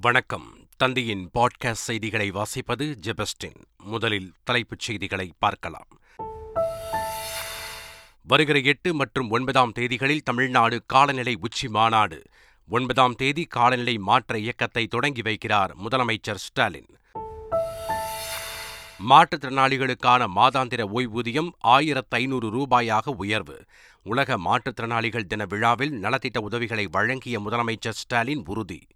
வணக்கம். தந்தையின் பாட்காஸ்ட் செய்திகளை வாசிப்பது ஜெபஸ்டின். முதலில் தலைப்புச் செய்திகளை பார்க்கலாம். வருகிற எட்டு மற்றும் ஒன்பதாம் தேதிகளில் தமிழ்நாடு காலநிலை உச்சி மாநாடு. ஒன்பதாம் தேதி காலநிலை மாற்ற இயக்கத்தை தொடங்கி வைக்கிறார் முதலமைச்சர் ஸ்டாலின். மாற்றுத்திறனாளிகளுக்கான மாதாந்திர ஓய்வூதியம் ஆயிரத்து ஐநூறு ரூபாயாக உயர்வு. உலக மாற்றுத்திறனாளிகள் தின விழாவில் நலத்திட்ட உதவிகளை வழங்கிய முதலமைச்சர் ஸ்டாலின் உறுதி.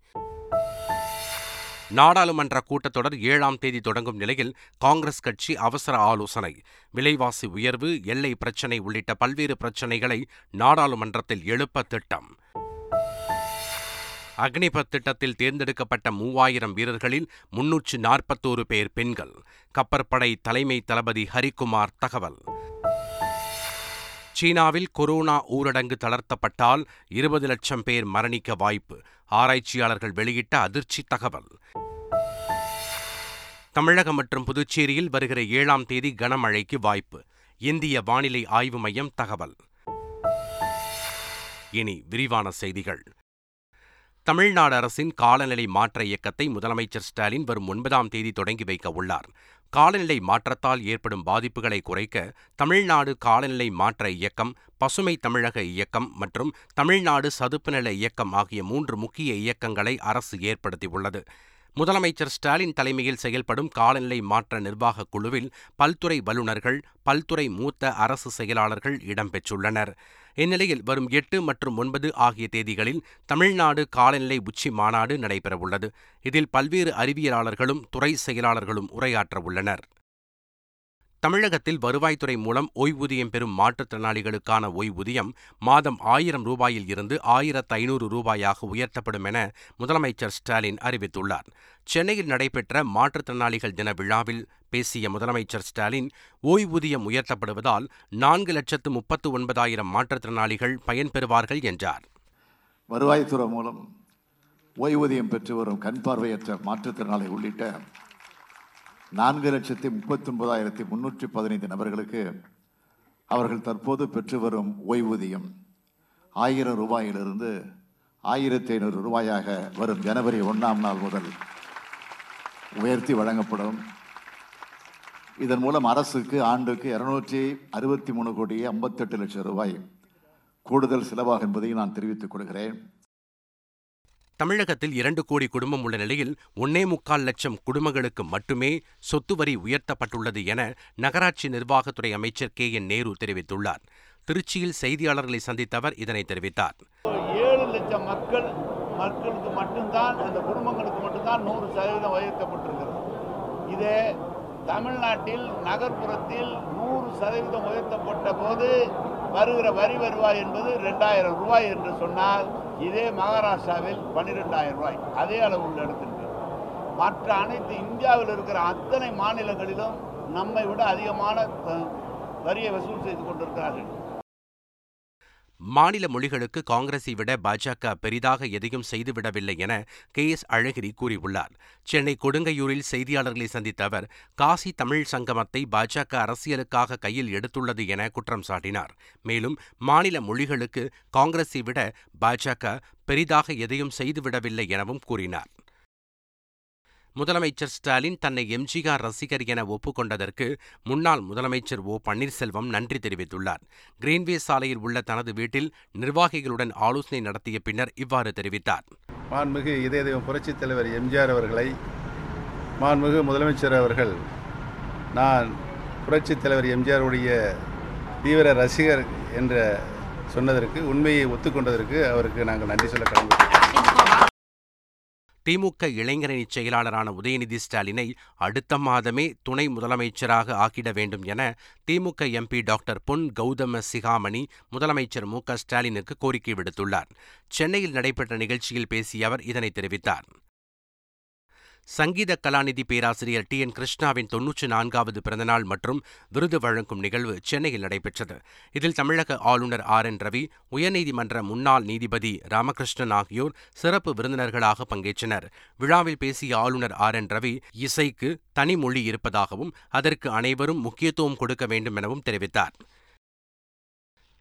நாடாளுமன்ற கூட்டத்தொடர் ஏழாம் தேதி தொடங்கும் நிலையில் காங்கிரஸ் கட்சி அவசர ஆலோசனை. விலைவாசி உயர்வு எல்லை பிரச்சினை உள்ளிட்ட பல்வேறு பிரச்சினைகளை நாடாளுமன்றத்தில் எழுப்ப திட்டம். அக்னிபத் திட்டத்தில் தேர்ந்தெடுக்கப்பட்ட மூவாயிரம் வீரர்களில் முன்னூற்று நாற்பத்தோரு பேர் பெண்கள். கப்பற்படை தலைமை தளபதி ஹரிகுமார் தகவல். சீனாவில் கொரோனா ஊரடங்கு தளர்த்தப்பட்டால் இருபது லட்சம் பேர் மரணிக்க வாய்ப்பு ஆராய்ச்சியாளர்கள் வெளியிட்ட அதிர்ச்சி தகவல். தமிழகம் மற்றும் புதுச்சேரியில் வருகிற ஏழாம் தேதி கனமழைக்கு வாய்ப்பு இந்திய வானிலை ஆய்வு மையம் தகவல். இனி விரிவான செய்திகள். தமிழ்நாடு அரசின் காலநிலை மாற்ற இயக்கத்தை முதலமைச்சர் ஸ்டாலின் வரும் ஒன்பதாம் தேதி தொடங்கி வைக்க உள்ளார். காலநிலை மாற்றத்தால் ஏற்படும் பாதிப்புகளை குறைக்க தமிழ்நாடு காலநிலை மாற்ற இயக்கம் பசுமை தமிழக இயக்கம் மற்றும் தமிழ்நாடு சதுப்பு நில இயக்கம் ஆகிய மூன்று முக்கிய இயக்கங்களை அரசு ஏற்படுத்தியுள்ளது. முதலமைச்சர் ஸ்டாலின் தலைமையில் செயல்படும் காலநிலை மாற்ற நிர்வாகக் குழுவில் பல்துறை வல்லுநர்கள் பல்துறை மூத்த அரசு செயலாளர்கள் இடம்பெற்றுள்ளனர் இந்நிலையில் வரும் எட்டு மற்றும் ஒன்பது ஆகிய தேதிகளில் தமிழ்நாடு காலநிலை உச்சி மாநாடு நடைபெறவுள்ளது. இதில் பல்வேறு அறிவியலாளர்களும் துறை செயலாளர்களும் உரையாற்றவுள்ளனர். தமிழகத்தில் வருவாய்த்துறை மூலம் ஓய்வூதியம் பெறும் மாற்றுத்திறனாளிகளுக்கான ஓய்வூதியம் மாதம் ஆயிரம் ரூபாயில் இருந்து ஆயிரத்து ஐநூறு ரூபாயாக உயர்த்தப்படும் என முதலமைச்சர் ஸ்டாலின் அறிவித்துள்ளார். சென்னையில் நடைபெற்ற மாற்றுத்திறனாளிகள் தின விழாவில் பேசிய முதலமைச்சர் ஸ்டாலின் ஓய்வூதியம் உயர்த்தப்படுவதால் நான்கு லட்சத்து முப்பத்து ஒன்பதாயிரம் மாற்றுத்திறனாளிகள் பயன்பெறுவார்கள் என்றார். வருவாய்த்துறை மூலம் ஓய்வூதியம் பெற்று வரும் கண் பார்வையற்ற மாற்றுத்திறனாளி உள்ளிட்ட நான்கு லட்சத்தி முப்பத்தி ஒன்பதாயிரத்தி முன்னூற்றி பதினைந்து நபர்களுக்கு அவர்கள் தற்போது பெற்று வரும் ஓய்வூதியம் ஆயிரம் ரூபாயிலிருந்து ஆயிரத்தி ஐநூறு ரூபாயாக வரும் ஜனவரி ஒன்றாம் நாள் முதல் உயர்த்தி வழங்கப்படும். இதன் மூலம் அரசுக்கு ஆண்டுக்கு இருநூற்றி அறுபத்தி மூணு கோடி ஐம்பத்தெட்டு லட்சம் ரூபாய் கூடுதல் செலவாகும் என்பதையும் நான் தெரிவித்துக் கொள்கிறேன். தமிழகத்தில் இரண்டு கோடி குடும்பம் உள்ள நிலையில் ஒன்னே முக்கால் லட்சம் குடும்பங்களுக்கு மட்டுமே சொத்து வரி உயர்த்தப்பட்டுள்ளது என நகராட்சி நிர்வாகத்துறை அமைச்சர் கே என் நேரு தெரிவித்துள்ளார். திருச்சியில் செய்தியாளர்களை சந்தித்த அவர் இதனை தெரிவித்தார். ஏழு லட்சம் மக்கள் மக்களுக்கு மட்டும்தான் அந்த குடும்பங்களுக்கு மட்டும்தான் நூறு சதவீதம் உயர்த்தப்பட்டிருக்கிறது. இது தமிழ்நாட்டில் நகர்ப்புறத்தில் நூறு சதவீதம் உயர்த்தப்பட்ட போது வருகிற வரி வருவாய் என்பது ரெண்டாயிரம் ரூபாய் என்று சொன்னால் இதே மகாராஷ்டிராவில் பன்னிரெண்டாயிரம் ரூபாய் அதே அளவு உள்ள இடத்திற்கு மற்ற அனைத்து இந்தியாவில் இருக்கிற அத்தனை மாநிலங்களிலும் நம்மை விட அதிகமான வரியை வசூல் செய்து கொண்டிருக்கிறார்கள். மாநில மொழிகளுக்கு காங்கிரஸை விட பாஜக பெரிதாக எதையும் செய்துவிடவில்லை என கே எஸ் அழகிரி கூறியுள்ளார். சென்னை கொடுங்கையூரில் செய்தியாளர்களை சந்தித்த அவர் காசி தமிழ் சங்கமத்தை பாஜக அரசியலுக்காக கையில் எடுத்துள்ளது என குற்றம் சாட்டினார். மேலும் மாநில மொழிகளுக்கு காங்கிரஸை விட பாஜக பெரிதாக எதையும் செய்துவிடவில்லை எனவும் கூறினார். முதலமைச்சர் ஸ்டாலின் தன்னை எம்ஜிஆர் ரசிகர் என ஒப்புக்கொண்டதற்கு முன்னாள் முதலமைச்சர் ஓ பன்னீர்செல்வம் நன்றி தெரிவித்துள்ளார். கிரீன்வே சாலையில் உள்ள தனது வீட்டில் நிர்வாகிகளுடன் ஆலோசனை நடத்திய பின்னர் இவ்வாறு தெரிவித்தார். மாண்புமிகு இதய தெய்வம் புரட்சித் தலைவர் எம்ஜிஆர் அவர்களை மாண்புமிகு முதலமைச்சர் அவர்கள் நான் புரட்சித் தலைவர் எம்ஜிஆருடைய தீவிர ரசிகர் என்ற சொன்னதற்கு உண்மையை ஒத்துக்கொண்டதற்கு அவருக்கு நாங்கள் நன்றி சொல்ல கடமை திமுக இளைஞரணி செயலாளரான உதயநிதி ஸ்டாலினை அடுத்த மாதமே துணை முதலமைச்சராக ஆக்கிட வேண்டும் என திமுக எம்பி டாக்டர் பொன் கௌதம சிகாமணி முதலமைச்சர் மு க ஸ்டாலினுக்கு கோரிக்கை விடுத்துள்ளார். சென்னையில் நடைபெற்ற நிகழ்ச்சியில் பேசிய அவர் இதனை தெரிவித்தார். சங்கீத கலாநிதி பேராசிரியர் டி. என். கிருஷ்ணாவின் தொன்னூற்றி நான்காவது பிறந்தநாள் மற்றும் விருது வழங்கும் நிகழ்வு சென்னையில் நடைபெற்றது. இதில் தமிழக ஆளுநர் ஆர். என். ரவி உயர்நீதிமன்ற முன்னாள் நீதிபதி ராமகிருஷ்ணன் ஆகியோர் சிறப்பு விருந்தினர்களாக பங்கேற்றனர். விழாவில் பேசிய ஆளுநர் ஆர். என். ரவி இசைக்கு தனி மொழி இருப்பதாகவும் அதற்கு அனைவரும் முக்கியத்துவம் கொடுக்க வேண்டும் எனவும் தெரிவித்தார்.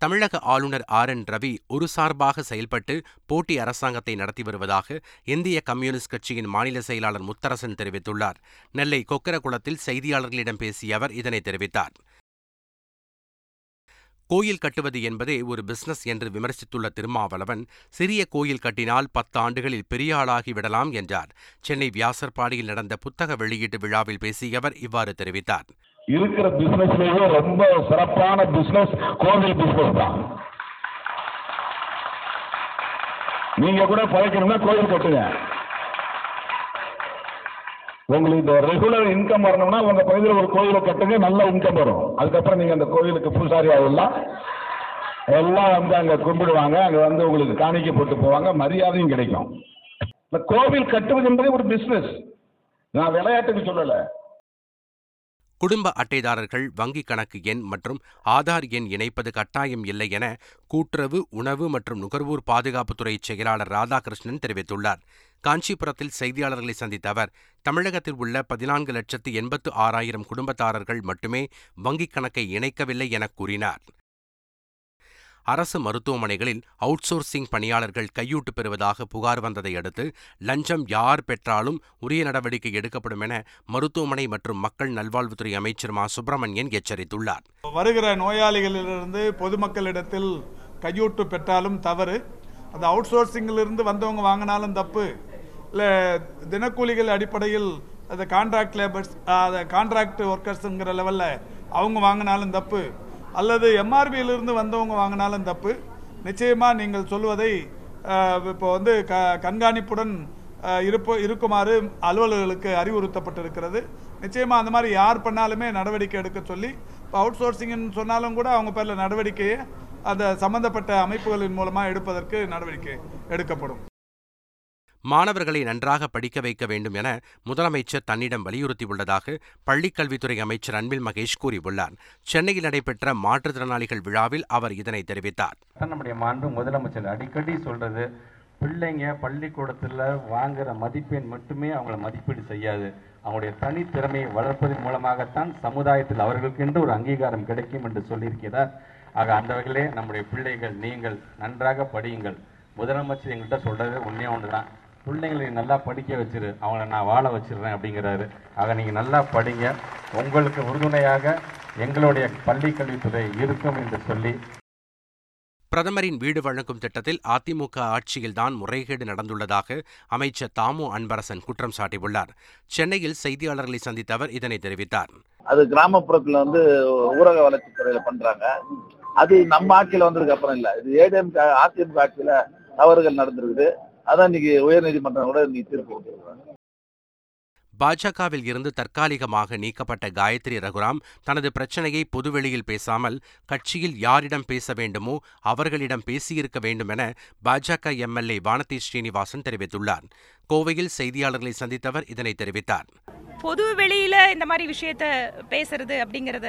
தமிழக ஆளுநர் ஆர் என் ரவி ஒரு சார்பாக செயல்பட்டு போட்டி அரசாங்கத்தை நடத்தி வருவதாக இந்திய கம்யூனிஸ்ட் கட்சியின் மாநில செயலாளர் முத்தரசன் தெரிவித்துள்ளார். நெல்லை கொக்கரகுளத்தில் செய்தியாளர்களிடம் பேசிய அவர் இதனை தெரிவித்தார். கோயில் கட்டுவது என்பதே ஒரு பிசினஸ் என்று விமர்சித்துள்ள திருமாவளவன் சிறிய கோயில் கட்டினால் பத்து ஆண்டுகளில் பெரிய ஆளாகி விடலாம் என்றார். சென்னை வியாசர்பாடியில் நடந்த புத்தக வெளியீட்டு விழாவில் பேசிய அவர் இவ்வாறு தெரிவித்தார். இருக்கிற பிசினஸ்லயே ரொம்ப சிறப்பான பிசினஸ் கோவில் பிசினஸ் தான். நீங்க கூட பழைக்கணும்னா கோவில் கட்டுங்க. உங்களுக்கு இந்த ரெகுலர் இன்கம் வரணும்னா உங்க பகுதியில் ஒரு கோயிலை கட்டுங்க நல்ல இன்கம் வரும். அதுக்கப்புறம் நீங்க அந்த கோயிலுக்கு பூசாரி ஆகலாம் எல்லாம் வந்து அங்க கும்பிடுவாங்க. அங்க வந்து உங்களுக்கு காணிக்க போட்டு போவாங்க. மரியாதையும் கிடைக்கும். இந்த கோவில் கட்டுவது என்பது ஒரு பிசினஸ் நான் விளையாட்டுக்கு சொல்லலை. குடும்ப அட்டைதாரர்கள் வங்கிக் கணக்கு எண் மற்றும் ஆதார் எண் இணைப்பது கட்டாயம் இல்லை என கூட்டுறவு உணவு மற்றும் நுகர்வோர் பாதுகாப்புத்துறை செயலாளர் ராதாகிருஷ்ணன் தெரிவித்துள்ளார். காஞ்சிபுரத்தில் செய்தியாளர்களை சந்தித்த அவர் தமிழகத்தில் உள்ள பதினான்கு லட்சத்து எண்பத்து ஆறாயிரம் குடும்பத்தாரர்கள் மட்டுமே வங்கிக் கணக்கை இணைக்கவில்லை என கூறினார். அரசு மருத்துவமனைகளில் அவுட்சோர்சிங் பணியாளர்கள் கையூட்டு பெறுவதாக புகார் வந்ததை அடுத்து லஞ்சம் யார் பெற்றாலும் உரிய நடவடிக்கை எடுக்கப்படும் என மருத்துவமனை மற்றும் மக்கள் நல்வாழ்வுத்துறை அமைச்சர் மா. சுப்பிரமணியன் எச்சரித்துள்ளார். வருகிற நோயாளிகளிலிருந்து பொதுமக்களிடத்தில் கையூட்டு பெற்றாலும் தவறு. அந்த அவுட் சோர்சிங்கிலிருந்து வந்தவங்க வாங்கினாலும் தப்பு. இல்லை தினக்கூலிகள் அடிப்படையில் அந்த கான்ட்ராக்ட் லேபர்ஸ் அதை கான்ட்ராக்ட் ஒர்க்கர்ஸுங்கிற லெவலில் அவங்க வாங்கினாலும் தப்பு. அல்லது எம்ஆர்பியிலிருந்து வந்தவங்க வாங்கினாலும் தப்பு. நிச்சயமாக நீங்கள் சொல்வதை இப்போ வந்து க கண்காணிப்புடன் அஹ், இருப்ப இருக்குமாறு அலுவலர்களுக்கு அறிவுறுத்தப்பட்டிருக்கிறது. நிச்சயமாக அந்த மாதிரி யார் பண்ணாலுமே நடவடிக்கை எடுக்க சொல்லி இப்போ அவுட் சோர்சிங்னு சொன்னாலும் கூட அவங்க பேரில் நடவடிக்கையை அந்த சம்பந்தப்பட்ட அமைப்புகளின் மூலமாக எடுப்பதற்கு நடவடிக்கை எடுக்கப்படும். மாணவர்களை நன்றாக படிக்க வைக்க வேண்டும் என முதலமைச்சர் தன்னிடம் வலியுறுத்தியுள்ளதாக பள்ளிக்கல்வித்துறை அமைச்சர் அன்பில் மகேஷ் கூறியுள்ளார். சென்னையில் நடைபெற்ற மாற்றுத்திறனாளிகள் விழாவில் அவர் இதனை தெரிவித்தார். நம்முடைய மாண்பு முதலமைச்சர். அடிக்கடி சொல்றது பிள்ளைங்க பள்ளிக்கூடத்தில் வாங்குற மதிப்பெண் மட்டுமே அவங்கள மதிப்பீடு செய்யாது. அவங்களுடைய தனித்திறமையை வளர்ப்பதன் மூலமாகத்தான் சமுதாயத்தில் அவர்களுக்கென்று ஒரு அங்கீகாரம் கிடைக்கும் என்று சொல்லியிருக்கிறார். ஆக அந்த வகையிலே நம்முடைய பிள்ளைகள் நீங்கள் நன்றாக படியுங்கள். முதலமைச்சர் எங்கள்கிட்ட சொல்றது உண்மையாக ஒன்று தான் பிள்ளைங்களை நல்லா படிக்க வச்சிரு. அவங்கள நான் வாழ வச்சிடுறேன் அப்படிங்கிறாரு. ஆக நீங்கள் நல்லா படிங்க. உங்களுக்கு உறுதுணையாக எங்களுடைய பள்ளிக் கல்வித்துறை இருக்கும் என்று சொல்லி பிரதமரின் வீடு வழங்கும் திட்டத்தில் அதிமுக ஆட்சியில்தான் முறைகேடு நடந்துள்ளதாக அமைச்சர் தாமு அன்பரசன் குற்றம் சாட்டியுள்ளார். சென்னையில் செய்தியாளர்களை சந்தித்த அவர் இதனை தெரிவித்தார். அது கிராமப்புறத்துல வந்து ஊரக வளர்ச்சித்துறையில பண்றாங்க. அது நம்ம ஆட்சியில வந்ததுக்கு அப்புறம் இல்ல. இது ஏடிஎம் அதிமுக ஆட்சியில தவறுகள் நடந்திருக்குது. அதான் இன்னைக்கு உயர்நீதிமன்றம் கூட இன்னைக்கு தீர்ப்பு கொடுத்திருக்காங்க பாஜகவில் இருந்து தற்காலிகமாக நீக்கப்பட்ட காயத்ரி ரகுராம் தனது பிரச்சனையை பொதுவெளியில் பேசாமல் கட்சியில் யாரிடம் பேச வேண்டுமோ அவர்களிடம் பேசியிருக்க வேண்டும் என பாஜக எம்எல்ஏ வானதி ஸ்ரீனிவாசன் தெரிவித்துள்ளார். கோவையில் செய்தியாளர்களை சந்தித்தவர் இதனை தெரிவித்தார். பொது வெளியில இந்த மாதிரி விஷயத்த பேசுறது அப்படிங்கறத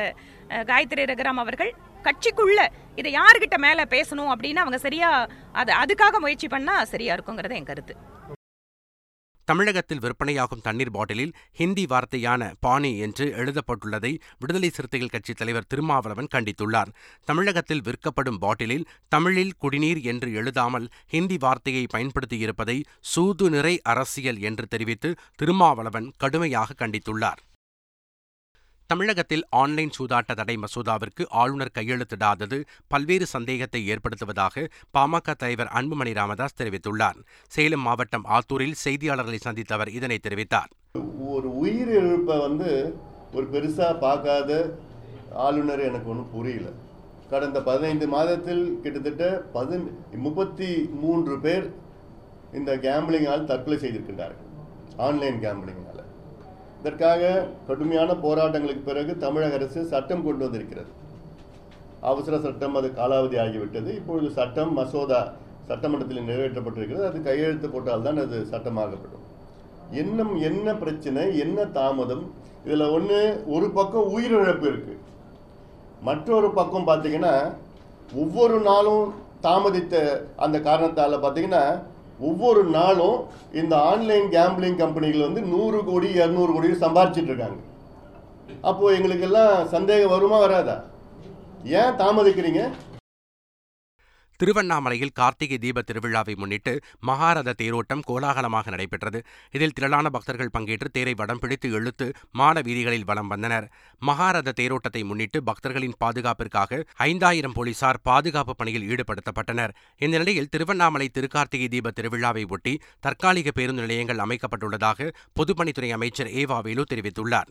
காயத்ரி ரகுராம் அவர்கள் கட்சிக்குள்ள இதை யாருக்கிட்ட மேல பேசணும் அப்படின்னு அவங்க சரியா அது அதுக்காக முயற்சி பண்ணா சரியா இருக்குங்கிறது என் கருத்து. தமிழகத்தில் விற்பனையாகும் தண்ணீர் பாட்டிலில் ஹிந்தி வார்த்தையான பானி என்று எழுதப்பட்டுள்ளதை விடுதலை சிறுத்தைகள் கட்சித் தலைவர் திருமாவளவன் கண்டித்துள்ளார். தமிழகத்தில் விற்கப்படும் பாட்டிலில் தமிழில் குடிநீர் என்று எழுதாமல் ஹிந்தி வார்த்தையை பயன்படுத்தியிருப்பதை சூது நிறை அரசியல் என்று தெரிவித்து திருமாவளவன் கடுமையாக கண்டித்துள்ளார். தமிழகத்தில் ஆன்லைன் சூதாட்ட தடை மசோதாவிற்கு ஆளுநர் கையெழுத்திடாதது பல்வேறு சந்தேகத்தை ஏற்படுத்துவதாக பாமக தலைவர் அன்புமணி ராமதாஸ் தெரிவித்துள்ளார். சேலம் மாவட்டம் ஆத்தூரில் செய்தியாளர்களை சந்தித்த அவர் இதனை தெரிவித்தார். ஒரு உயிரிழப்பை வந்து ஒரு பெருசாக பார்க்காத ஆளுநர் எனக்கு ஒன்றும் புரியல. கடந்த பதினைந்து மாதத்தில் கிட்டத்தட்ட பதின் முப்பத்தி மூன்று பேர் இந்த கேம்பிளிங்கால் தற்கொலை செய்திருக்கின்றார்கள். ஆன்லைன் கேம்பிளிங்கால் இதற்காக கடுமையான போராட்டங்களுக்கு பிறகு தமிழக அரசு சட்டம் கொண்டு வந்திருக்கிறது. அவசர சட்டம் அது காலாவதி ஆகிவிட்டது. இப்பொழுது சட்டம் மசோதா சட்டமன்றத்தில் நிறைவேற்றப்பட்டிருக்கிறது. அது கையெழுத்து போட்டால்தான் அது சட்டமாகப்படும். இன்னும் என்ன பிரச்சனை என்ன தாமதம்? இதில் ஒன்று ஒரு பக்கம் உயிரிழப்பு இருக்குது மற்றொரு பக்கம் பார்த்தீங்கன்னா ஒவ்வொரு நாளும் தாமதித்த அந்த காரணத்தால் பார்த்தீங்கன்னா ஒவ்வொரு நாளும் இந்த ஆன்லைன் கேம்பிளிங் கம்பெனிகள் வந்து நூறு கோடி இரநூறு கோடி சம்பாதிச்சிட்டு இருக்காங்க. அப்போது எங்களுக்கெல்லாம் சந்தேகம் வருமா வராதா? ஏன் தாமதிக்கிறீங்க? திருவண்ணாமலையில் கார்த்திகை தீப திருவிழாவை முன்னிட்டு மகாரத தேரோட்டம் கோலாகலமாக நடைபெற்றது. இதில் திரளான பக்தர்கள் பங்கேற்று தேரை வடம் பிடித்து இழுத்து மாட வீதிகளில் வலம் வந்தனர். மகாரத தேரோட்டத்தை முன்னிட்டு பக்தர்களின் பாதுகாப்பிற்காக ஐந்தாயிரம் போலீசார் பாதுகாப்பு பணியில் ஈடுபடுத்தப்பட்டனர். இந்த நிலையில் திருவண்ணாமலை திருக்கார்த்திகை தீப திருவிழாவை ஒட்டி தற்காலிக பேருந்து நிலையங்கள் அமைக்கப்பட்டுள்ளதாக பொதுப்பணித்துறை அமைச்சர் ஏவா வேலு தெரிவித்துள்ளார்.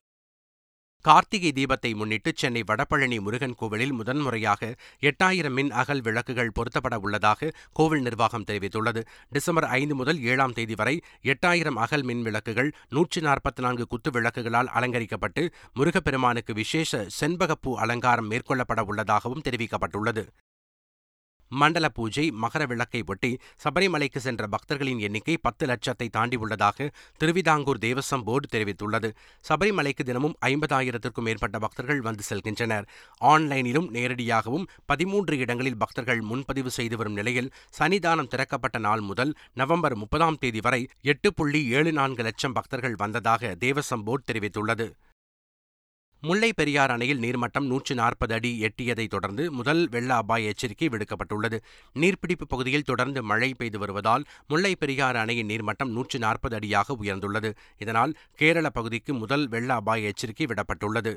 கார்த்திகை தீபத்தை முன்னிட்டு சென்னை வடபழனி முருகன் கோவிலில் முதன்முறையாக எட்டாயிரம் மின் அகல் விளக்குகள் பொருத்தப்பட உள்ளதாக கோவில் நிர்வாகம் தெரிவித்துள்ளது. டிசம்பர் ஐந்து முதல் ஏழாம் தேதி வரை எட்டாயிரம் அகல் மின் விளக்குகள் நூற்றி நாற்பத்தி நான்கு குத்து விளக்குகளால் அலங்கரிக்கப்பட்டு முருகப்பெருமானுக்கு விசேஷ செண்பகப்பூ அலங்காரம் மேற்கொள்ளப்பட உள்ளதாகவும் தெரிவிக்கப்பட்டுள்ளது. மண்டல பூஜை மகர விளக்கை ஒட்டி சபரிமலைக்கு சென்ற பக்தர்களின் எண்ணிக்கை பத்து லட்சத்தை தாண்டியுள்ளதாக திருவிதாங்கூர் தேவசம் போர்டு தெரிவித்துள்ளது. சபரிமலைக்கு தினமும் ஐம்பதாயிரத்திற்கும் மேற்பட்ட பக்தர்கள் வந்து செல்கின்றனர். ஆன்லைனிலும் நேரடியாகவும் பதிமூன்று இடங்களில் பக்தர்கள் முன்பதிவு செய்து வரும் நிலையில் சன்னிதானம் திறக்கப்பட்ட நாள் முதல் நவம்பர் முப்பதாம் தேதி வரை எட்டு புள்ளி ஏழு நான்கு லட்சம் பக்தர்கள் வந்ததாக தேவசம் போர்டு தெரிவித்துள்ளது. முல்லை பெரியார் அணையில் நீர்மட்டம் நூற்று நாற்பது அடி எட்டியதைத் தொடர்ந்து முதல் வெள்ள அபாய எச்சரிக்கை விடுக்கப்பட்டுள்ளது. நீர்பிடிப்பு பகுதியில் தொடர்ந்து மழை பெய்து வருவதால் முல்லை பெரியார் அணையின் நீர்மட்டம் நூற்று நாற்பது அடியாக உயர்ந்துள்ளது. இதனால் கேரள பகுதிக்கு முதல் வெள்ள அபாய எச்சரிக்கை விடப்பட்டுள்ளது.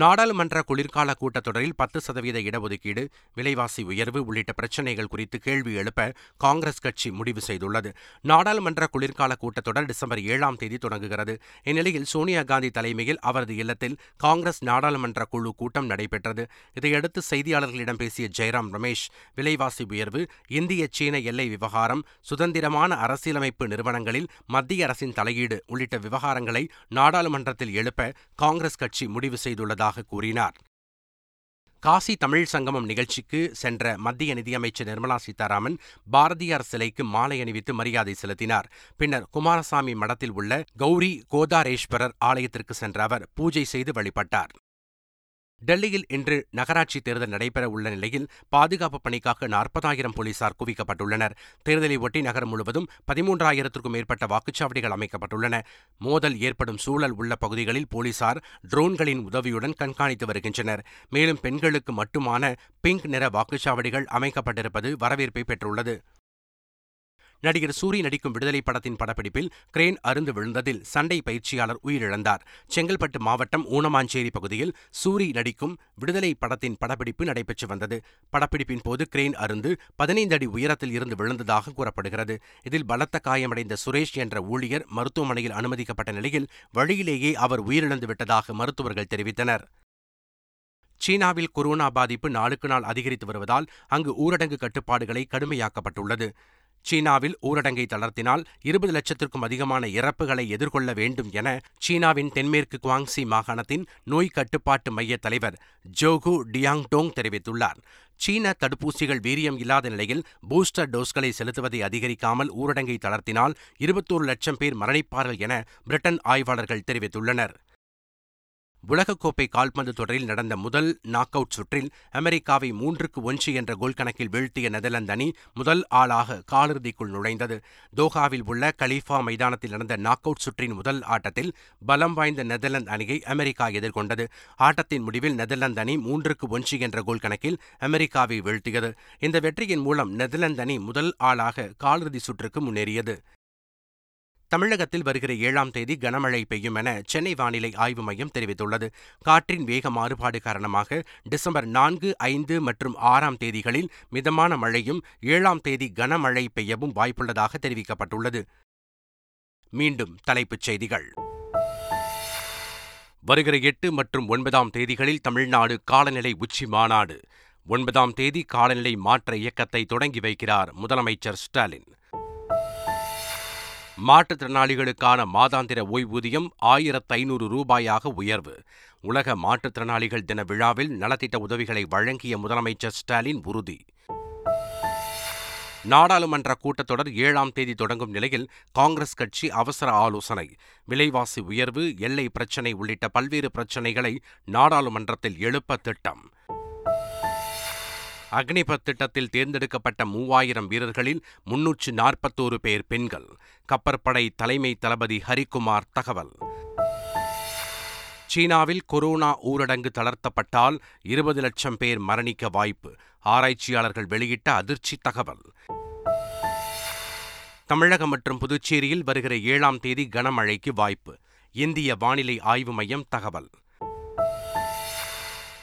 நாடாளுமன்ற குளிர்கால கூட்டத்தொடரில் பத்து சதவீத இடஒதுக்கீடு விலைவாசி உயர்வு உள்ளிட்ட பிரச்சினைகள் குறித்து கேள்வி எழுப்ப காங்கிரஸ் கட்சி முடிவு செய்துள்ளது. நாடாளுமன்ற குளிர்கால கூட்டத்தொடர் டிசம்பர் ஏழாம் தேதி தொடங்குகிறது. இந்நிலையில் சோனியா காந்தி தலைமையில் அவரது இல்லத்தில் காங்கிரஸ் நாடாளுமன்ற குழு கூட்டம் நடைபெற்றது. இதையடுத்து செய்தியாளர்களிடம் பேசிய ஜெயராம் ரமேஷ் விலைவாசி உயர்வு இந்திய சீன எல்லை விவகாரம் சுதந்திரமான அரசியலமைப்பு நிறுவனங்களில் மத்திய அரசின் தலையீடு உள்ளிட்ட விவகாரங்களை நாடாளுமன்றத்தில் எழுப்ப காங்கிரஸ் கட்சி முடிவு செய்துள்ளதாக கூறினார். காசி தமிழ் சங்கமம் நிகழ்ச்சிக்கு சென்ற மத்திய நிதியமைச்சர் நிர்மலா சீதாராமன் பாரதியார் சிலைக்கு மாலை அணிவித்து மரியாதை செலுத்தினார். பின்னர் குமாரசாமி மடத்தில் உள்ள கௌரி கோதாரேஸ்வரர் ஆலயத்திற்கு சென்ற அவர் பூஜை செய்து வழிபட்டார். டெல்லியில் இன்று நகராட்சி தேர்தல் நடைபெற உள்ள நிலையில் பாதுகாப்பு பணிக்காக நாற்பதாயிரம் போலீசார் குவிக்கப்பட்டுள்ளனர். தேர்தலை ஒட்டி நகரம் முழுவதும் பதிமூன்றாயிரத்திற்கும் மேற்பட்ட வாக்குச்சாவடிகள் அமைக்கப்பட்டுள்ளன. மோதல் ஏற்படும் சூழல் உள்ள பகுதிகளில் போலீசார் ட்ரோன்களின் உதவியுடன் கண்காணித்து வருகின்றனர். மேலும் பெண்களுக்கு மட்டுமான பிங்க் நிற வாக்குச்சாவடிகள் அமைக்கப்பட்டிருப்பது வரவேற்பை பெற்றுள்ளது. நடிகர் சூரி நடிக்கும் விடுதலை படத்தின் படப்பிடிப்பில் கிரேன் அருந்து விழுந்ததில் சண்டை பயிற்சியாளர் உயிரிழந்தார். செங்கல்பட்டு மாவட்டம் ஊனமாஞ்சேரி பகுதியில் சூரி நடிக்கும் விடுதலை படத்தின் படப்பிடிப்பு நடைபெற்று வந்தது. படப்பிடிப்பின் போது கிரேன் அருந்து பதினைந்து அடி உயரத்தில் இருந்து விழுந்ததாக கூறப்படுகிறது. இதில் பலத்த காயமடைந்த சுரேஷ் என்ற ஊழியர் மருத்துவமனையில் அனுமதிக்கப்பட்ட நிலையில் வழியிலேயே அவர் உயிரிழந்து விட்டதாக மருத்துவர்கள் தெரிவித்தனர். சீனாவில் கொரோனா பாதிப்பு நாளுக்கு நாள் அதிகரித்து வருவதால் அங்கு ஊரடங்கு கட்டுப்பாடுகளை கடுமையாக்கப்பட்டுள்ளது. சீனாவில் ஊரடங்கை தளர்த்தினால் இருபது லட்சத்திற்கும் அதிகமான இறப்புகளை எதிர்கொள்ள வேண்டும் என சீனாவின் தென்மேற்கு குவாங்சி மாகாணத்தின் நோய் கட்டுப்பாட்டு மைய தலைவர் ஜோகு டியாங்டோங் தெரிவித்துள்ளார். சீன தடுப்பூசிகள் வீரியம் இல்லாத நிலையில் பூஸ்டர் டோஸ்களை செலுத்துவதை அதிகரிக்காமல் ஊரடங்கை தளர்த்தினால் இருபத்தோரு லட்சம் பேர் மரணிப்பார்கள் என பிரிட்டன் ஆய்வாளர்கள் தெரிவித்துள்ளனர். உலகக்கோப்பை கால்பந்து தொடரில் நடந்த முதல் நாக் அவுட் சுற்றில் அமெரிக்காவை மூன்றுக்கு ஒன்று என்ற கோல் கணக்கில் வீழ்த்திய நெதர்லாந்து அணி முதல் ஆளாக காலிறுதிக்குள் நுழைந்தது. தோஹாவில் உள்ள கலீஃபா மைதானத்தில் நடந்த நாக் அவுட் சுற்றின் முதல் ஆட்டத்தில் பலம் வாய்ந்த நெதர்லாந்து அணியை அமெரிக்கா எதிர்கொண்டது. ஆட்டத்தின் முடிவில் நெதர்லாந்து அணி மூன்றுக்கு ஒன்று என்ற கோல் கணக்கில் அமெரிக்காவை வீழ்த்தியது. இந்த வெற்றியின் மூலம் நெதர்லாந்து அணி முதல் ஆளாக காலிறுதி சுற்றுக்கு முன்னேறியது. தமிழகத்தில் வருகிற ஏழாம் தேதி கனமழை பெய்யும் என சென்னை வானிலை ஆய்வு மையம் தெரிவித்துள்ளது. காற்றின் வேக மாறுபாடு காரணமாக டிசம்பர் நான்கு ஐந்து மற்றும் ஆறாம் தேதிகளில் மிதமான மழையும் ஏழாம் தேதி கனமழை பெய்யவும் வாய்ப்புள்ளதாக தெரிவிக்கப்பட்டுள்ளது. மீண்டும் தலைப்புச் செய்திகள். வருகிற எட்டு மற்றும் ஒன்பதாம் தேதிகளில் தமிழ்நாடு காலநிலை உச்சி மாநாடு. ஒன்பதாம் தேதி காலநிலை மாற்ற இயக்கத்தை தொடங்கி வைக்கிறார் முதலமைச்சர் ஸ்டாலின். மாற்றுத்திறனாளிகளுக்கான மாதாந்திர ஓய்வூதியம் ஆயிரத்து ஐநூறு ரூபாயாக உயர்வு. உலக மாற்றுத்திறனாளிகள் தின விழாவில் நலத்திட்ட உதவிகளை வழங்கிய முதலமைச்சர் ஸ்டாலின் உறுதி. நாடாளுமன்ற கூட்டத்தொடர் ஏழாம் தேதி தொடங்கும் நிலையில் காங்கிரஸ் கட்சி அவசர ஆலோசனை. விலைவாசி உயர்வு எல்லை பிரச்சினை உள்ளிட்ட பல்வேறு பிரச்சினைகளை நாடாளுமன்றத்தில் எழுப்ப திட்டம். அக்னிபத் திட்டத்தில் தேர்ந்தெடுக்கப்பட்ட மூவாயிரம் வீரர்களில் முன்னூற்று நாற்பத்தோரு பேர் பெண்கள். கப்பற்படை தலைமை தளபதி ஹரிகுமார் தகவல். சீனாவில் கொரோனா ஊரடங்கு தளர்த்தப்பட்டால் இருபது லட்சம் பேர் மரணிக்க வாய்ப்பு ஆராய்ச்சியாளர்கள் வெளியிட்ட அதிர்ச்சி தகவல். தமிழகம் மற்றும் புதுச்சேரியில் வருகிற ஏழாம் தேதி கனமழைக்கு வாய்ப்பு இந்திய வானிலை ஆய்வு மையம் தகவல்.